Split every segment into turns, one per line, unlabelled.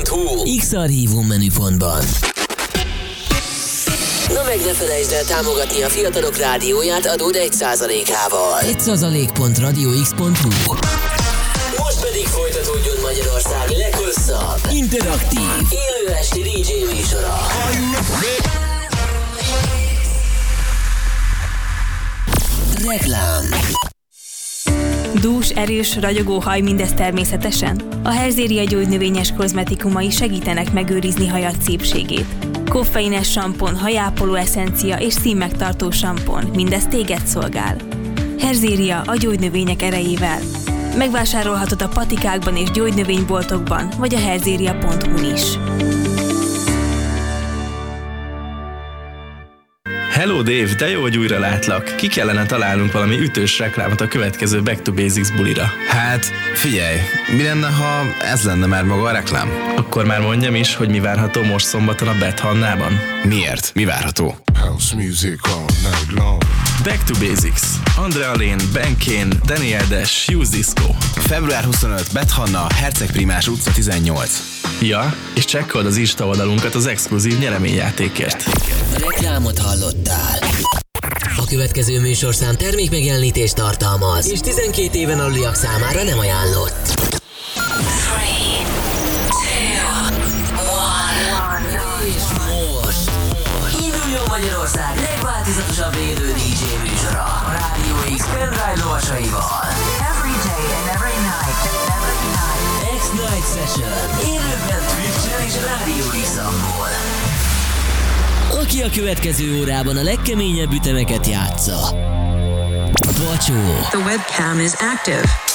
x.hu X-Archívum menüpontban. Na meg ne felejtsd el támogatni a fiatalok rádióját adód 1%-ával. 1%.radiox.hu Most pedig folytatódjon Magyarország leghosszabb, interaktív, élő esti DJ műsora. Reklám
Dús, erős, ragyogó haj mindez természetesen? A Herzéria gyógynövényes kozmetikumai segítenek megőrizni hajat szépségét. Koffeines sampon, hajápoló eszencia és színmegtartó sampon, mindez téged szolgál. Herzéria a gyógynövények erejével. Megvásárolhatod a patikákban és gyógynövényboltokban, vagy a herzéria.hu-n is.
Hello Dave, de jó, hogy újra látlak. Ki kellene találnunk valami ütős reklámot a következő Back to Basics bulira.
Hát, figyelj, mi lenne, ha ez lenne már maga a reklám?
Akkor már mondjam is, hogy mi várható most szombaton a Bethannában.
Miért? Mi várható? House music all night long.
Back to Basics. Andrea Lane, Ben Kane, Daniel Dash, Hughes Disco.
Február 25, Bethanna, Herceg Primás utca 18.
Ja, és csekkold az Insta oldalunkat az exkluzív nyereményjátékért.
Reklámot hallottál. A következő műsorszám termék megjelenítést tartalmaz, és 12 éven aluliak számára nem ajánlott. Aki a következő órában a legkeményebb ütemeket játsza. Bocsó.
The webcam is active.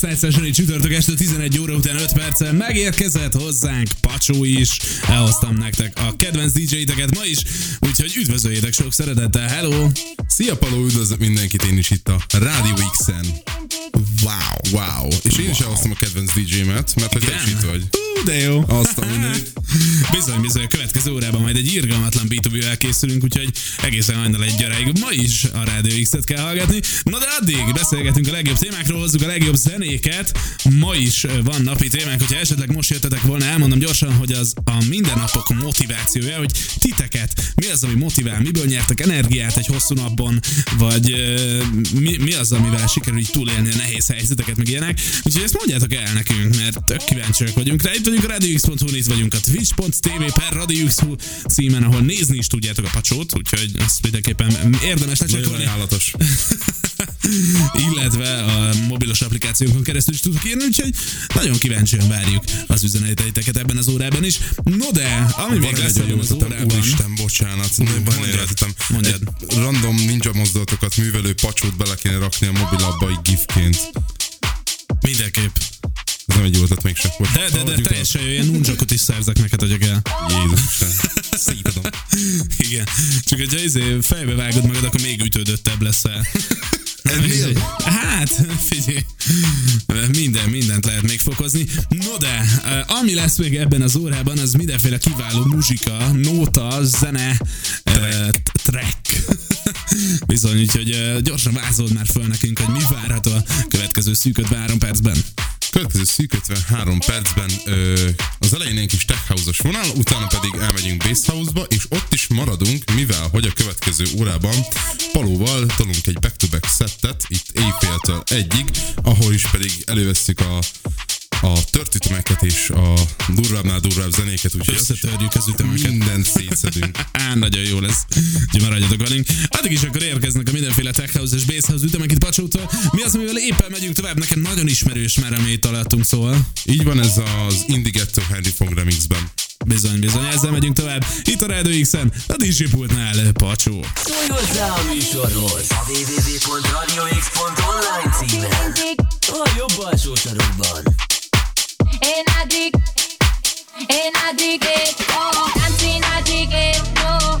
X-Night Session csütörtök este 11 óra után 5 perccel megérkezett hozzánk Pacsó is. Elhoztam nektek a kedvenc DJ-teket ma is, úgyhogy üdvözöljétek sok szeretettel, hello!
Szia Paló, üdvözlök mindenkit én is itt a Rádió X-en. Wow, wow. És én is elhoztam a kedvenc DJ-met, mert hogy te is itt vagy.
De jó.
Azt a mindenit.
Bizony, bizony, a következő órában majd egy irgalmatlan B2B-vel készülünk, úgyhogy egészen hajnal egy gyaráig ma is a Rádió X-et kell hallgatni. Na de addig beszélgetünk a legjobb témákról, hozzuk a legjobb zenéket. Ma is van napi témánk, hogyha esetleg most jöttetek volna, elmondom gyorsan, hogy az a mindennapok motivációja, hogy titeket mi az, ami motivál, miből nyertek energiát egy hosszú napon, vagy mi, mi az, amivel sikerül így túlélni a nehéz helyzeteket, meg ilyenek. Úgyhogy ezt mondjátok el nekünk, mert tök kíváncsiak vagyunk rá. Itt vagyunk a radiox.hu, itt vagyunk a twitch.tv per radiox.hu címen, ahol nézni is tudjátok a pacsót, úgyhogy azt mindenképpen érdemes
Nagyon
lecsekkolni.
ajánlatos.
illetve a mobilos applikációnkon keresztül is tudok írni, úgyhogy nagyon kíváncsian várjuk az üzeneteiteket ebben az órában is. No de, ami még lesz ebben az órában...
Úristen, bocsánat. Van értettem.
mondjad.
Egy random ninja mozdulatokat művelő pacsót bele kéne rakni a mobilabba egy gifként.
Mindenképp.
Ez nem egy jó ötlet mégsem. Bocs,
De, de, de teljesen jó, ilyen nuncsakot is szerzek neked, hogy
tovább. Jézus Isten. Szétadom.
Igen. Csak hogyha izé fejbe vágod magad, akkor még ütődöttebb leszel.
Ennél?
Hát, figyelj, minden, mindent lehet még fokozni. No de, eh, ami lesz még ebben az órában, az mindenféle kiváló muzsika, nóta, zene, track. track. Bizony, úgyhogy eh, gyorsan vázold már föl nekünk, hogy mi várható a következő szűk 53 percben.
Következő szűk 53 percben ö, az elején egy kis tech house-os vonal, utána pedig elmegyünk bass house-ba, és ott is maradunk, mivel hogy a következő órában Palóval tolunk egy back-to-back settet, itt éjféltől egyig, ahol is pedig elővesszük a a történeteket és a durvábbnál durvább zenéket, úgyhogy
Összetörjük az ütemeket.
mindent szétszedünk.
Á, nagyon jó lesz. Úgyhogy maradjatok velünk. Addig is akkor érkeznek a mindenféle tech house és bass house ütemek itt Pacsótól. Mi az, amivel éppen megyünk tovább? Nekem nagyon ismerős már, amit találtunk szóval.
Így van ez az Indigetto Henry Fong remixben.
Bizony, bizony, ezzel megyünk tovább. Itt a Radio X-en, a DJ pultnál Pacsó.
Szólj hozzá a műsorhoz a www.radiox.online címen. A jobb alsó sarokban.
And I dig, it, oh, dancing I dig it, oh,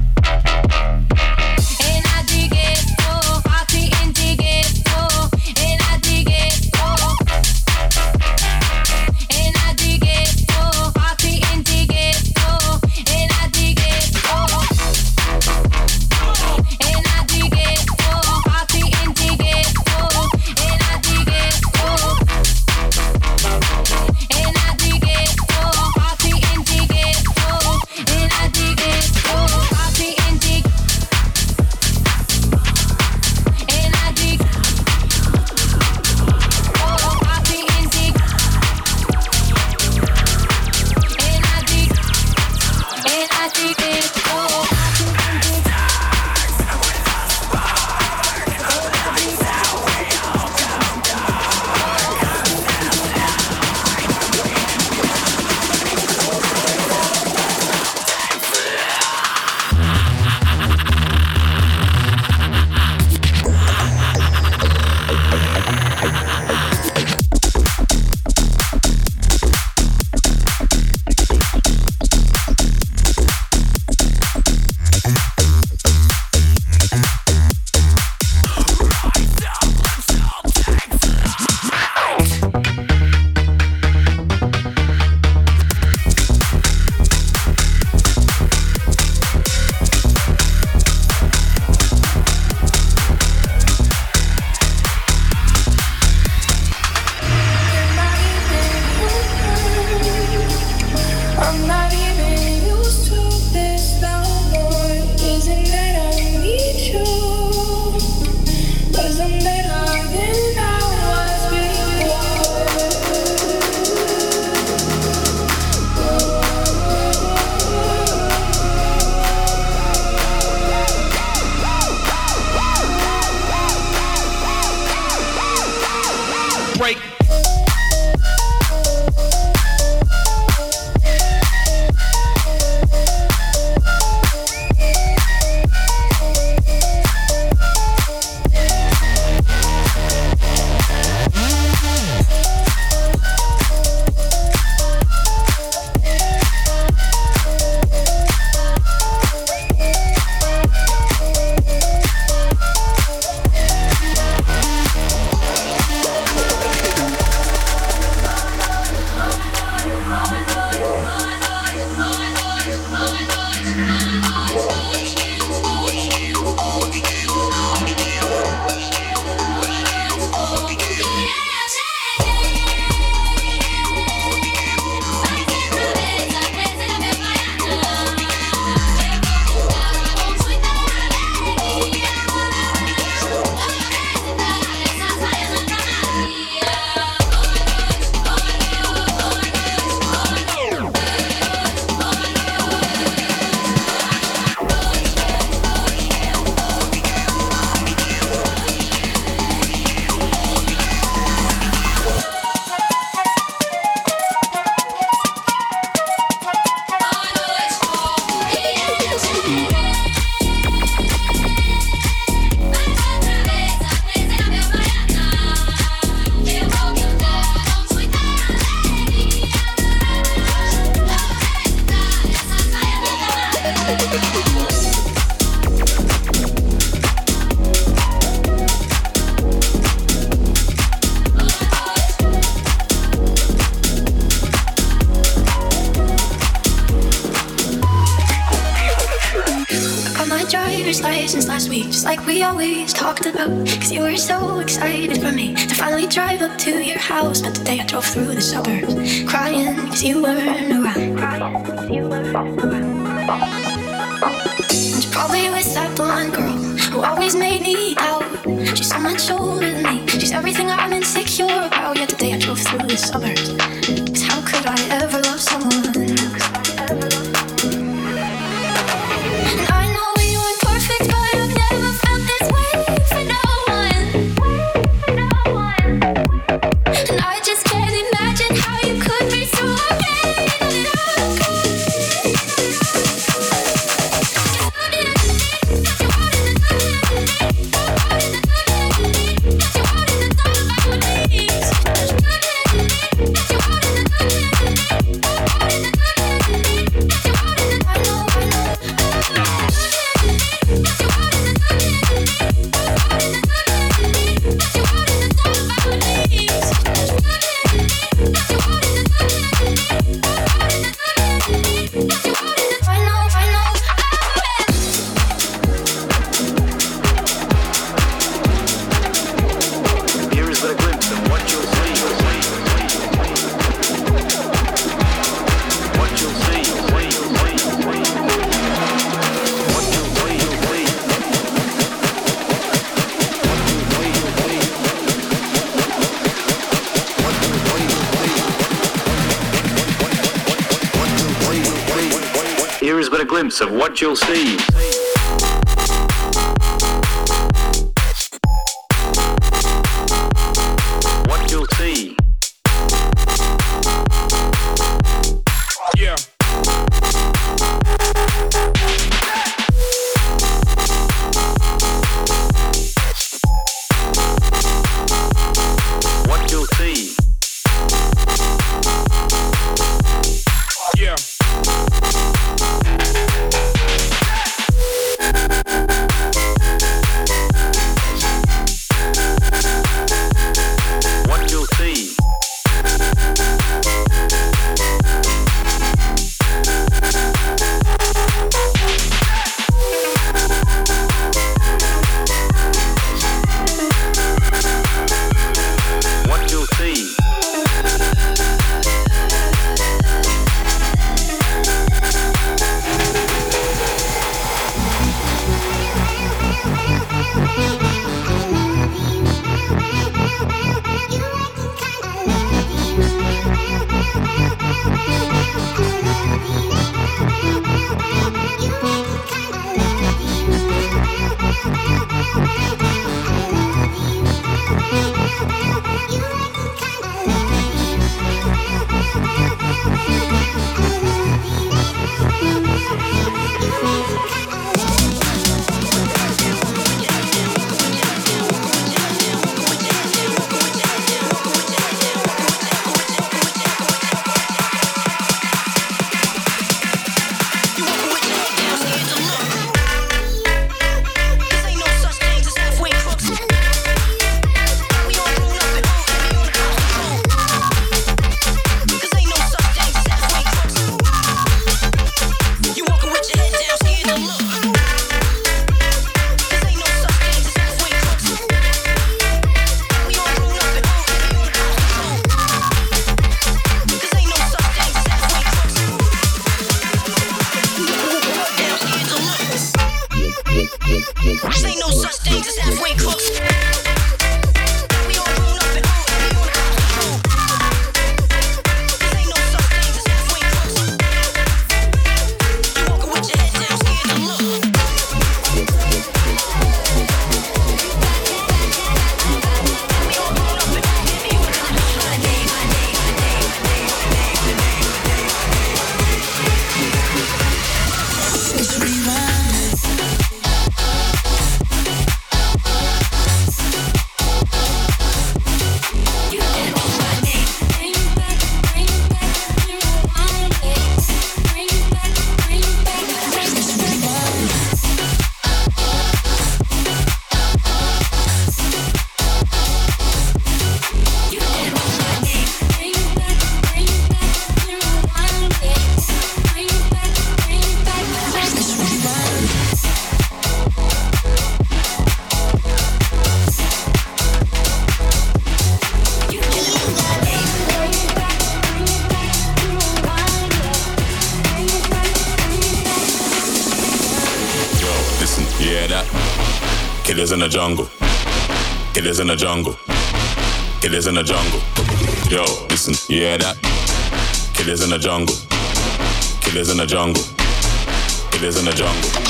We always talked about. Cause you were so excited for me to finally drive up to your house. But today I drove through the suburbs, crying cause you weren't around. crying And you're probably with that blonde girl who always made me out. She's so much older than me, she's everything I'm insecure
of what you'll see.
in the jungle. It is in the jungle. It is in the jungle. Yo, listen, you hear that? It is in the jungle. It is in the jungle. It is in the jungle.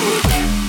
Música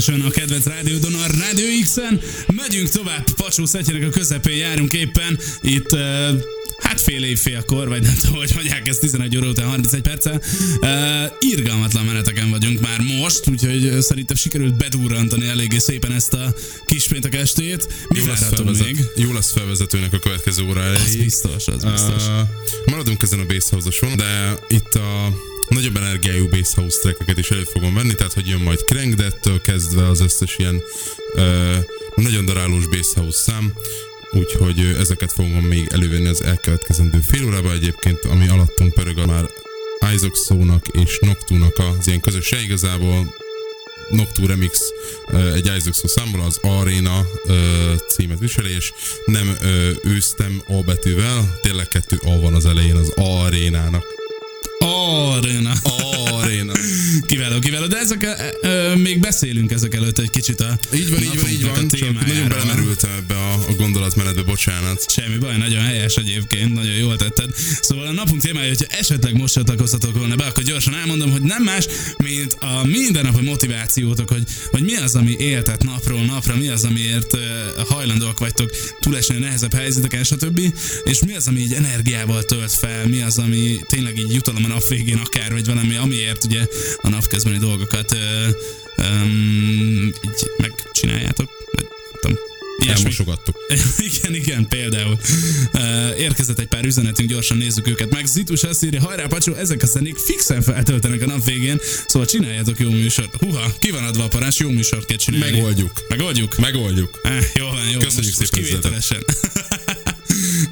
Session,
a kedvenc rádiódon, a Rádió X-en. Megyünk tovább, Pacsó Szetjének a közepén járunk éppen. Itt uh, hát fél év félkor, vagy nem tudom, hogy mondják ezt 11 óra után 31 perccel. Uh, irgalmatlan meneteken vagyunk már most, úgyhogy szerintem sikerült bedurrantani eléggé szépen ezt a kis péntek estét. Mi
Jó lesz, felvezet,
még?
jó lesz felvezetőnek a következő óra elejéig.
Az biztos, az biztos.
Uh, maradunk ezen a Basshouse-oson, de itt a nagyobb energiájú Basshouse trackeket is elő fogom venni, tehát hogy jön majd Crankdead-től kezdve az összes ilyen uh, nagyon darálós Basshouse szám, úgyhogy ö, ezeket fogom még elővenni az elkövetkezendő fél órában egyébként, ami alattunk pörög a már Isaac és Noctunak az ilyen közösség igazából Noctu Remix ö, egy Isaac Szó számból az Arena ö, címet viseli, és nem ö, ősztem A betűvel, tényleg kettő A van az elején az Arénának.
Arena.
Arena.
kiváló, kiváló. De ezek, ö, ö, még beszélünk ezek előtt egy kicsit a
Így van, így van, így van, csak nagyon belemerültem ebbe a, a gondolatmenetbe, bocsánat.
Semmi baj, nagyon helyes egyébként, nagyon jól tetted. Szóval a napunk témája, hogyha esetleg most csatlakoztatok volna be, akkor gyorsan elmondom, hogy nem más, mint a mindennapi motivációtok, hogy, hogy mi az, ami éltet napról napra, mi az, amiért hajlandóak vagytok túlesni a nehezebb helyzeteken, stb. És mi az, ami így energiával tölt fel, mi az, ami tényleg így jutalom a nap végén akár, vagy valami, amiért ugye a napközbeni dolgokat uh, um, így megcsináljátok. Vagy, nem tudom.
Elmosogattuk.
igen, igen, például. Érkezett egy pár üzenetünk, gyorsan nézzük őket meg. Zitus azt írja, hajrá Pacsó, ezek a zenék fixen feltöltenek a nap végén, szóval csináljátok jó műsort. Huha, ki van adva a parás, jó műsort kell csinálni.
Megoldjuk.
Megoldjuk?
Megoldjuk.
Eh, jó van, jó.
Köszönjük
most,
szépen,
most kivételesen.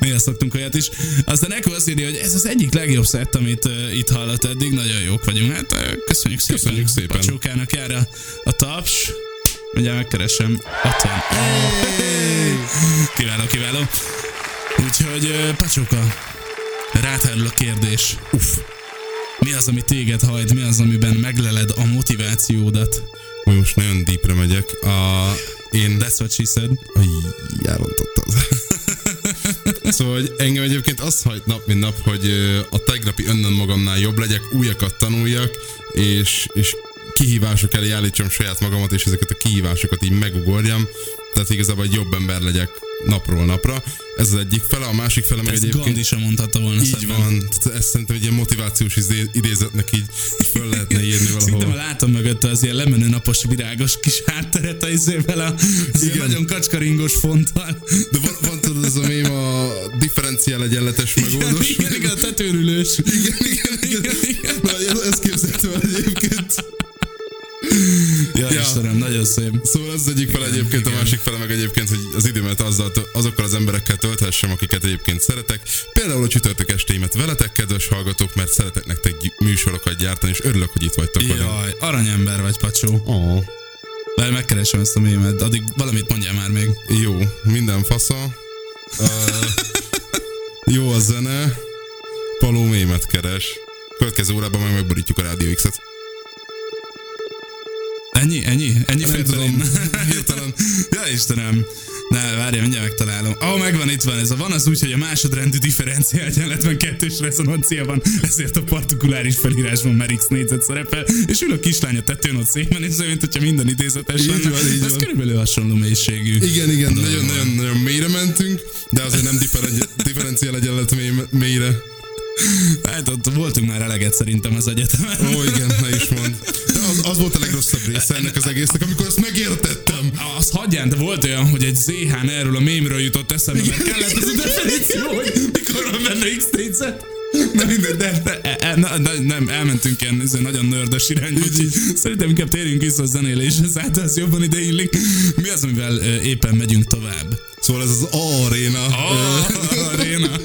Néha szoktunk olyat is. Aztán Eko azt írja, hogy ez az egyik legjobb szett, amit uh, itt hallott eddig. Nagyon jók vagyunk. Hát uh, köszönjük szépen.
Köszönjük szépen.
Pacsókának jár a, a taps. Mindjárt megkeresem. Ott van. Hey! Kiváló, kiváló. Úgyhogy uh, Pacsóka, ráthárul a kérdés. Uff. Mi az, ami téged hajt? Mi az, amiben megleled a motivációdat?
Hogy most nagyon deepre megyek. A, én...
That's what she said.
Aj, elrontottad. Szóval hogy engem egyébként az hajt nap, mint nap, hogy a tegnapi önnön magamnál jobb legyek, újakat tanuljak, és, és kihívások elé állítsam saját magamat, és ezeket a kihívásokat így megugorjam. Tehát igazából egy jobb ember legyek napról napra. Ez az egyik fele, a másik fele meg
Ezt
egyébként...
Gandhi sem mondhatta volna
Így
szebben.
van. Ezt szerintem egy ilyen motivációs izé- idézetnek így, így föl lehetne írni valahol.
már látom mögötte az ilyen lemenő napos virágos kis hátteret a izével a az
Igen.
nagyon kacskaringos fonttal.
De van, van tudod, ez a mém a differenciál egyenletes megoldás.
Igen, igen, igen, a tetőrülős.
Igen, igen, igen. Na, ez- ezt képzeltem el egyébként.
Ja,
Ja.
Istenem, nagyon szép.
Szóval ez az egyik fele egyébként, a másik fele meg egyébként, hogy az időmet azzal, azokkal az emberekkel tölthessem, akiket egyébként szeretek. Például a csütörtök estéimet veletek, kedves hallgatók, mert szeretek nektek műsorokat gyártani, és örülök, hogy itt vagytok velem.
Jaj, aranyember vagy, Pacsó.
Oh.
Várj, megkeresem ezt a mémet, addig valamit mondjál már még.
Jó, minden fasza. Uh, jó a zene. Paló mémet keres. Következő órában meg megborítjuk a Rádió X-et.
Ennyi, ennyi, ennyi
Nem tudom, hirtelen.
ja, Istenem. Ne, várj, mindjárt megtalálom. Ó, oh, megvan, itt van ez. A van az úgy, hogy a másodrendű differenciál egyenletben kettős rezonancia van, ezért a partikuláris felírásban már X négyzet szerepel, és ül a kislány a tetőn ott szépen, és mint hogyha minden idézetes
Így
lenne.
van, így
Ez
van.
körülbelül hasonló mélységű.
Igen, igen,
dolog
nagyon,
van.
nagyon, nagyon mélyre mentünk, de azért nem differen- differenciál egyenlet mély- mélyre.
Hát ott voltunk már eleget szerintem az egyetemen.
Ó, igen, ne is mond. De az, az volt a legrosszabb része ennek az egésznek, amikor ezt megértettem.
Az hagyján, de volt olyan, hogy egy ZH-n erről a mémről jutott eszembe, mert kellett az a definíció, hogy mikor van benne X. Na mindegy, de, de, e, na, na, nem, elmentünk ilyen ez nagyon nördös irányba, úgyhogy szerintem inkább térjünk vissza a zenéléshez, hát ez jobban ide illik. Mi az, amivel ö, éppen megyünk tovább?
Szóval ez az A Arena
Oh, aréna.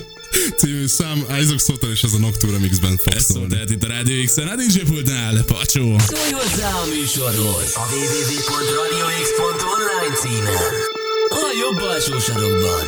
Című szám, Isaac Soter és ez a Noctura Mixben fog
Ez szól
szólni.
tehát itt a Rádió X-en, a DJ Pultnál, Pacsó.
Szólj hozzá a műsorhoz a www.radiox.online címen. A jobb alsó sarokban.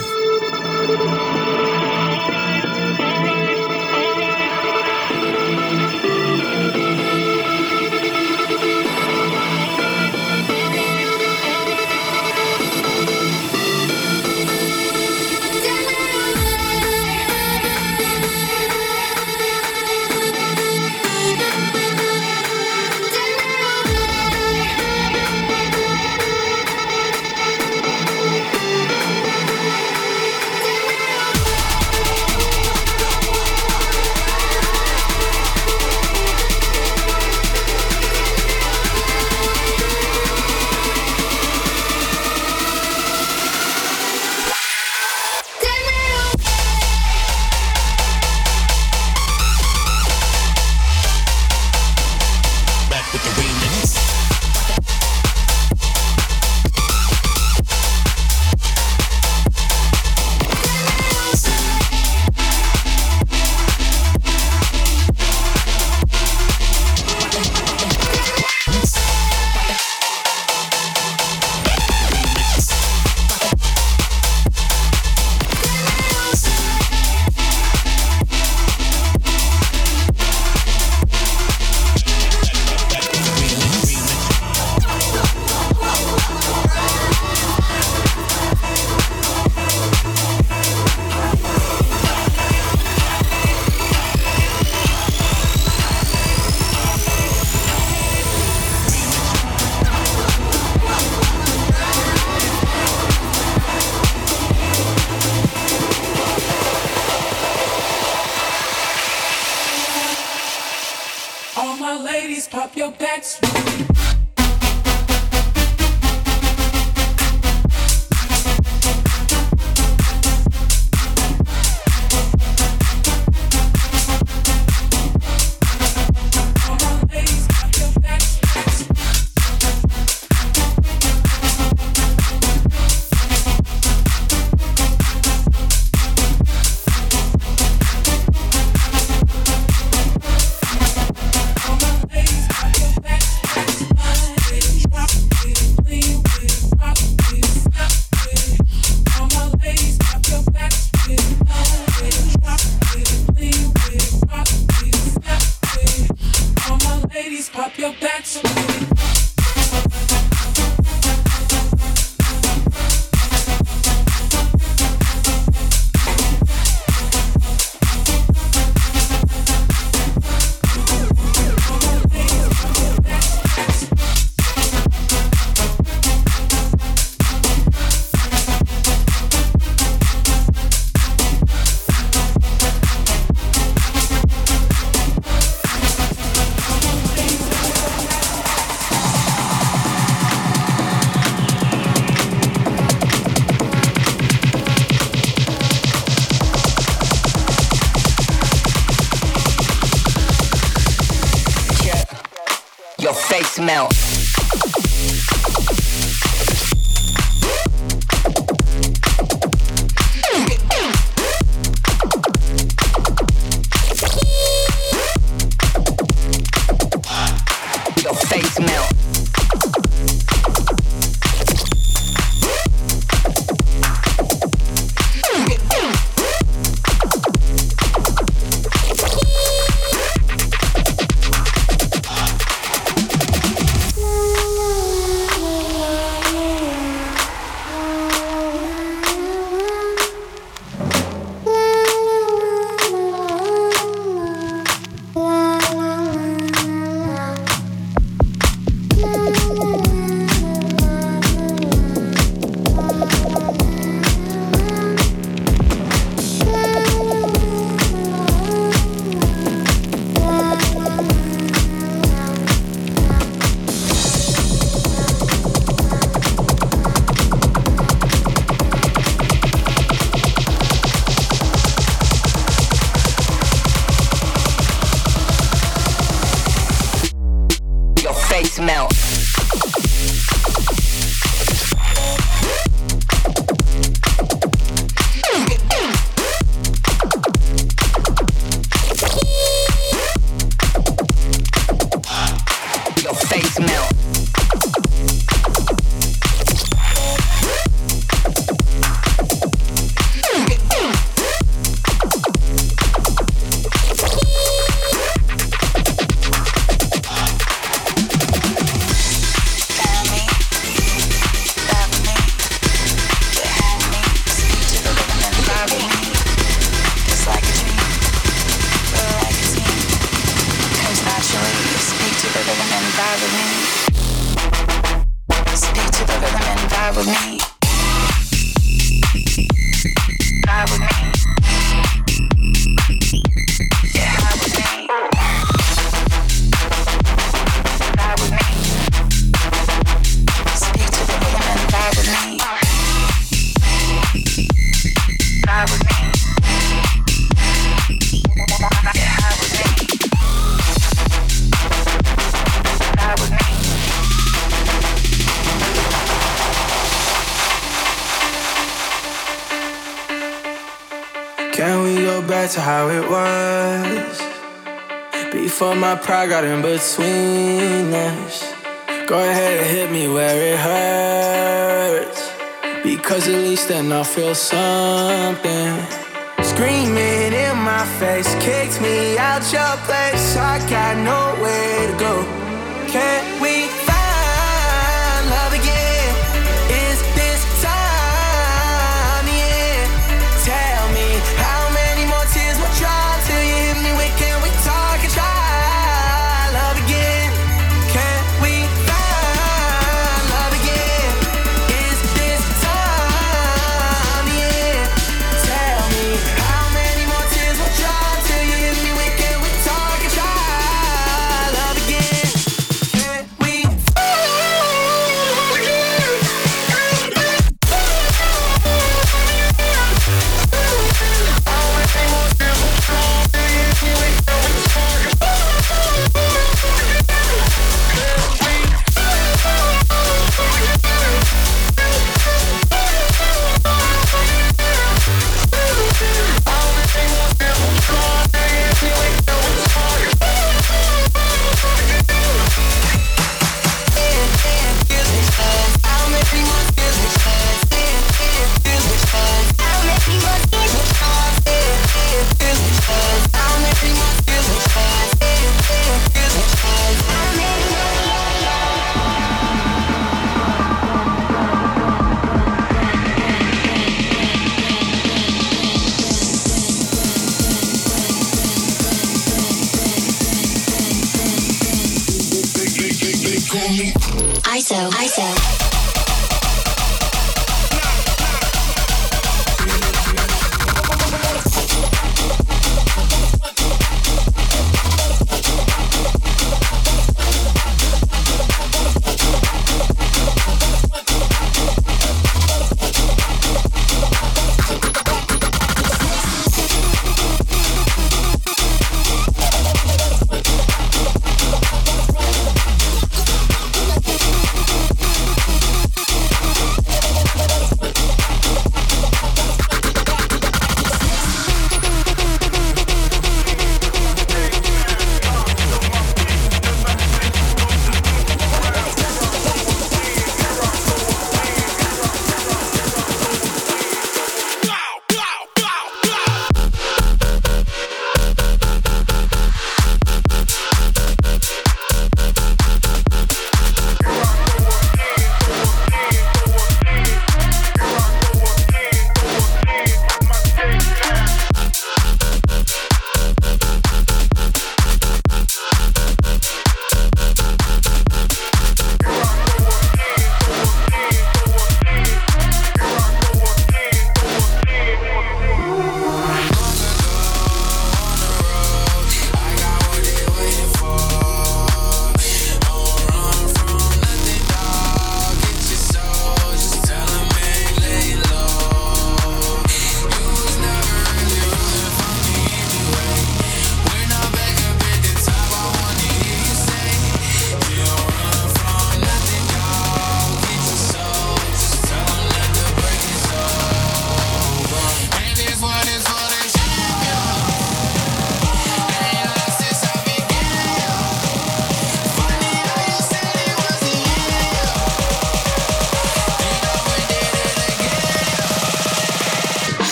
how it was before my pride got in between us. Go ahead and hit me where it hurts, because at least then I'll feel something. Screaming in my face, kicked me out your place. I got nowhere to go. Can't we?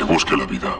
se busque la vida.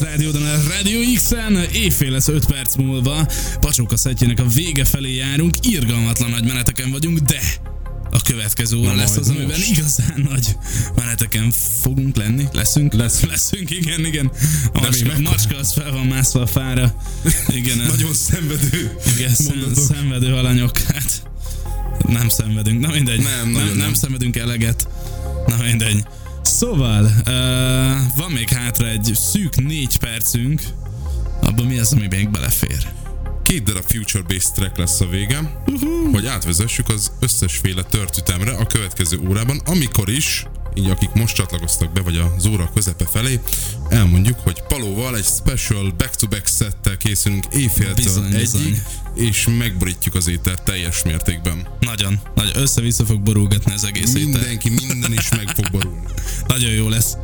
A kedvenc rádiódon, a Radio X-en. Éjfél lesz 5 perc múlva. Pacsóka szettjének a vége felé járunk. Irgalmatlan nagy meneteken vagyunk, de a következő óra
Na
lesz az, amiben
most.
igazán nagy meneteken fogunk lenni. Leszünk?
Lesz.
Leszünk, igen, igen. A macska, macska az fel van mászva a fára. Igen,
Nagyon szenvedő
igen, szem, szenvedő alanyok. Hát nem szenvedünk. Na mindegy.
Nem,
nem, nem,
nem.
szenvedünk eleget. Na mindegy. Szóval, uh, van még hátra egy szűk négy percünk. Abban mi az, ami még belefér?
Két darab future-based track lesz a vége, uh-huh. hogy átvezessük az összesféle törtütemre a következő órában, amikor is, így akik most csatlakoztak be, vagy az óra közepe felé, elmondjuk, hogy Palóval egy special back-to-back settel készülünk éjféltől egyig, és megborítjuk az étert teljes mértékben.
Nagyon, nagyon össze-vissza fog borulgatni az egész étel.
Mindenki, minden is meg fog borulni.
Nagyon jó lesz.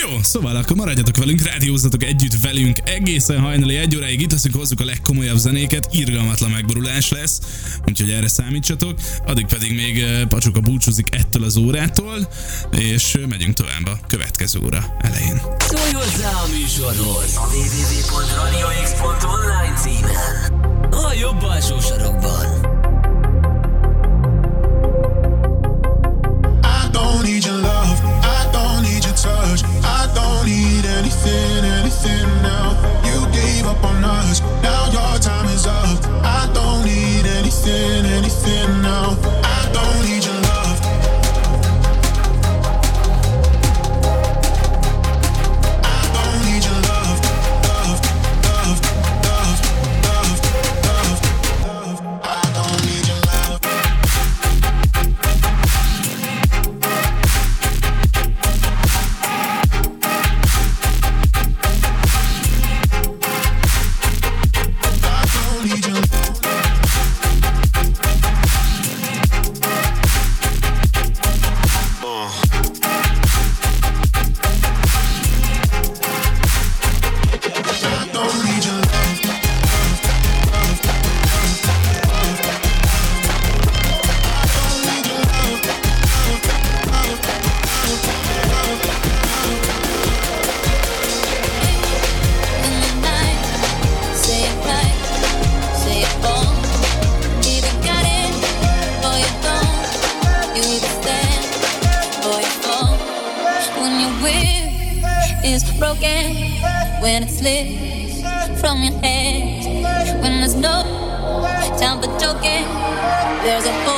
Jó, szóval akkor maradjatok velünk, rádiózzatok együtt velünk egészen hajnali egy óráig itt leszünk, hozzuk a legkomolyabb zenéket, irgalmatlan megborulás lesz, úgyhogy erre számítsatok. Addig pedig még eh, Pacsuka búcsúzik ettől az órától, és eh, megyünk tovább a következő óra elején.
Szólj hozzá a műsorhoz a www.radiox.online címen. A jobb alsó sarokban.
Need anything, anything now. You gave up on us. Now your time is up. I don't need anything, anything now. I don't need your
there's a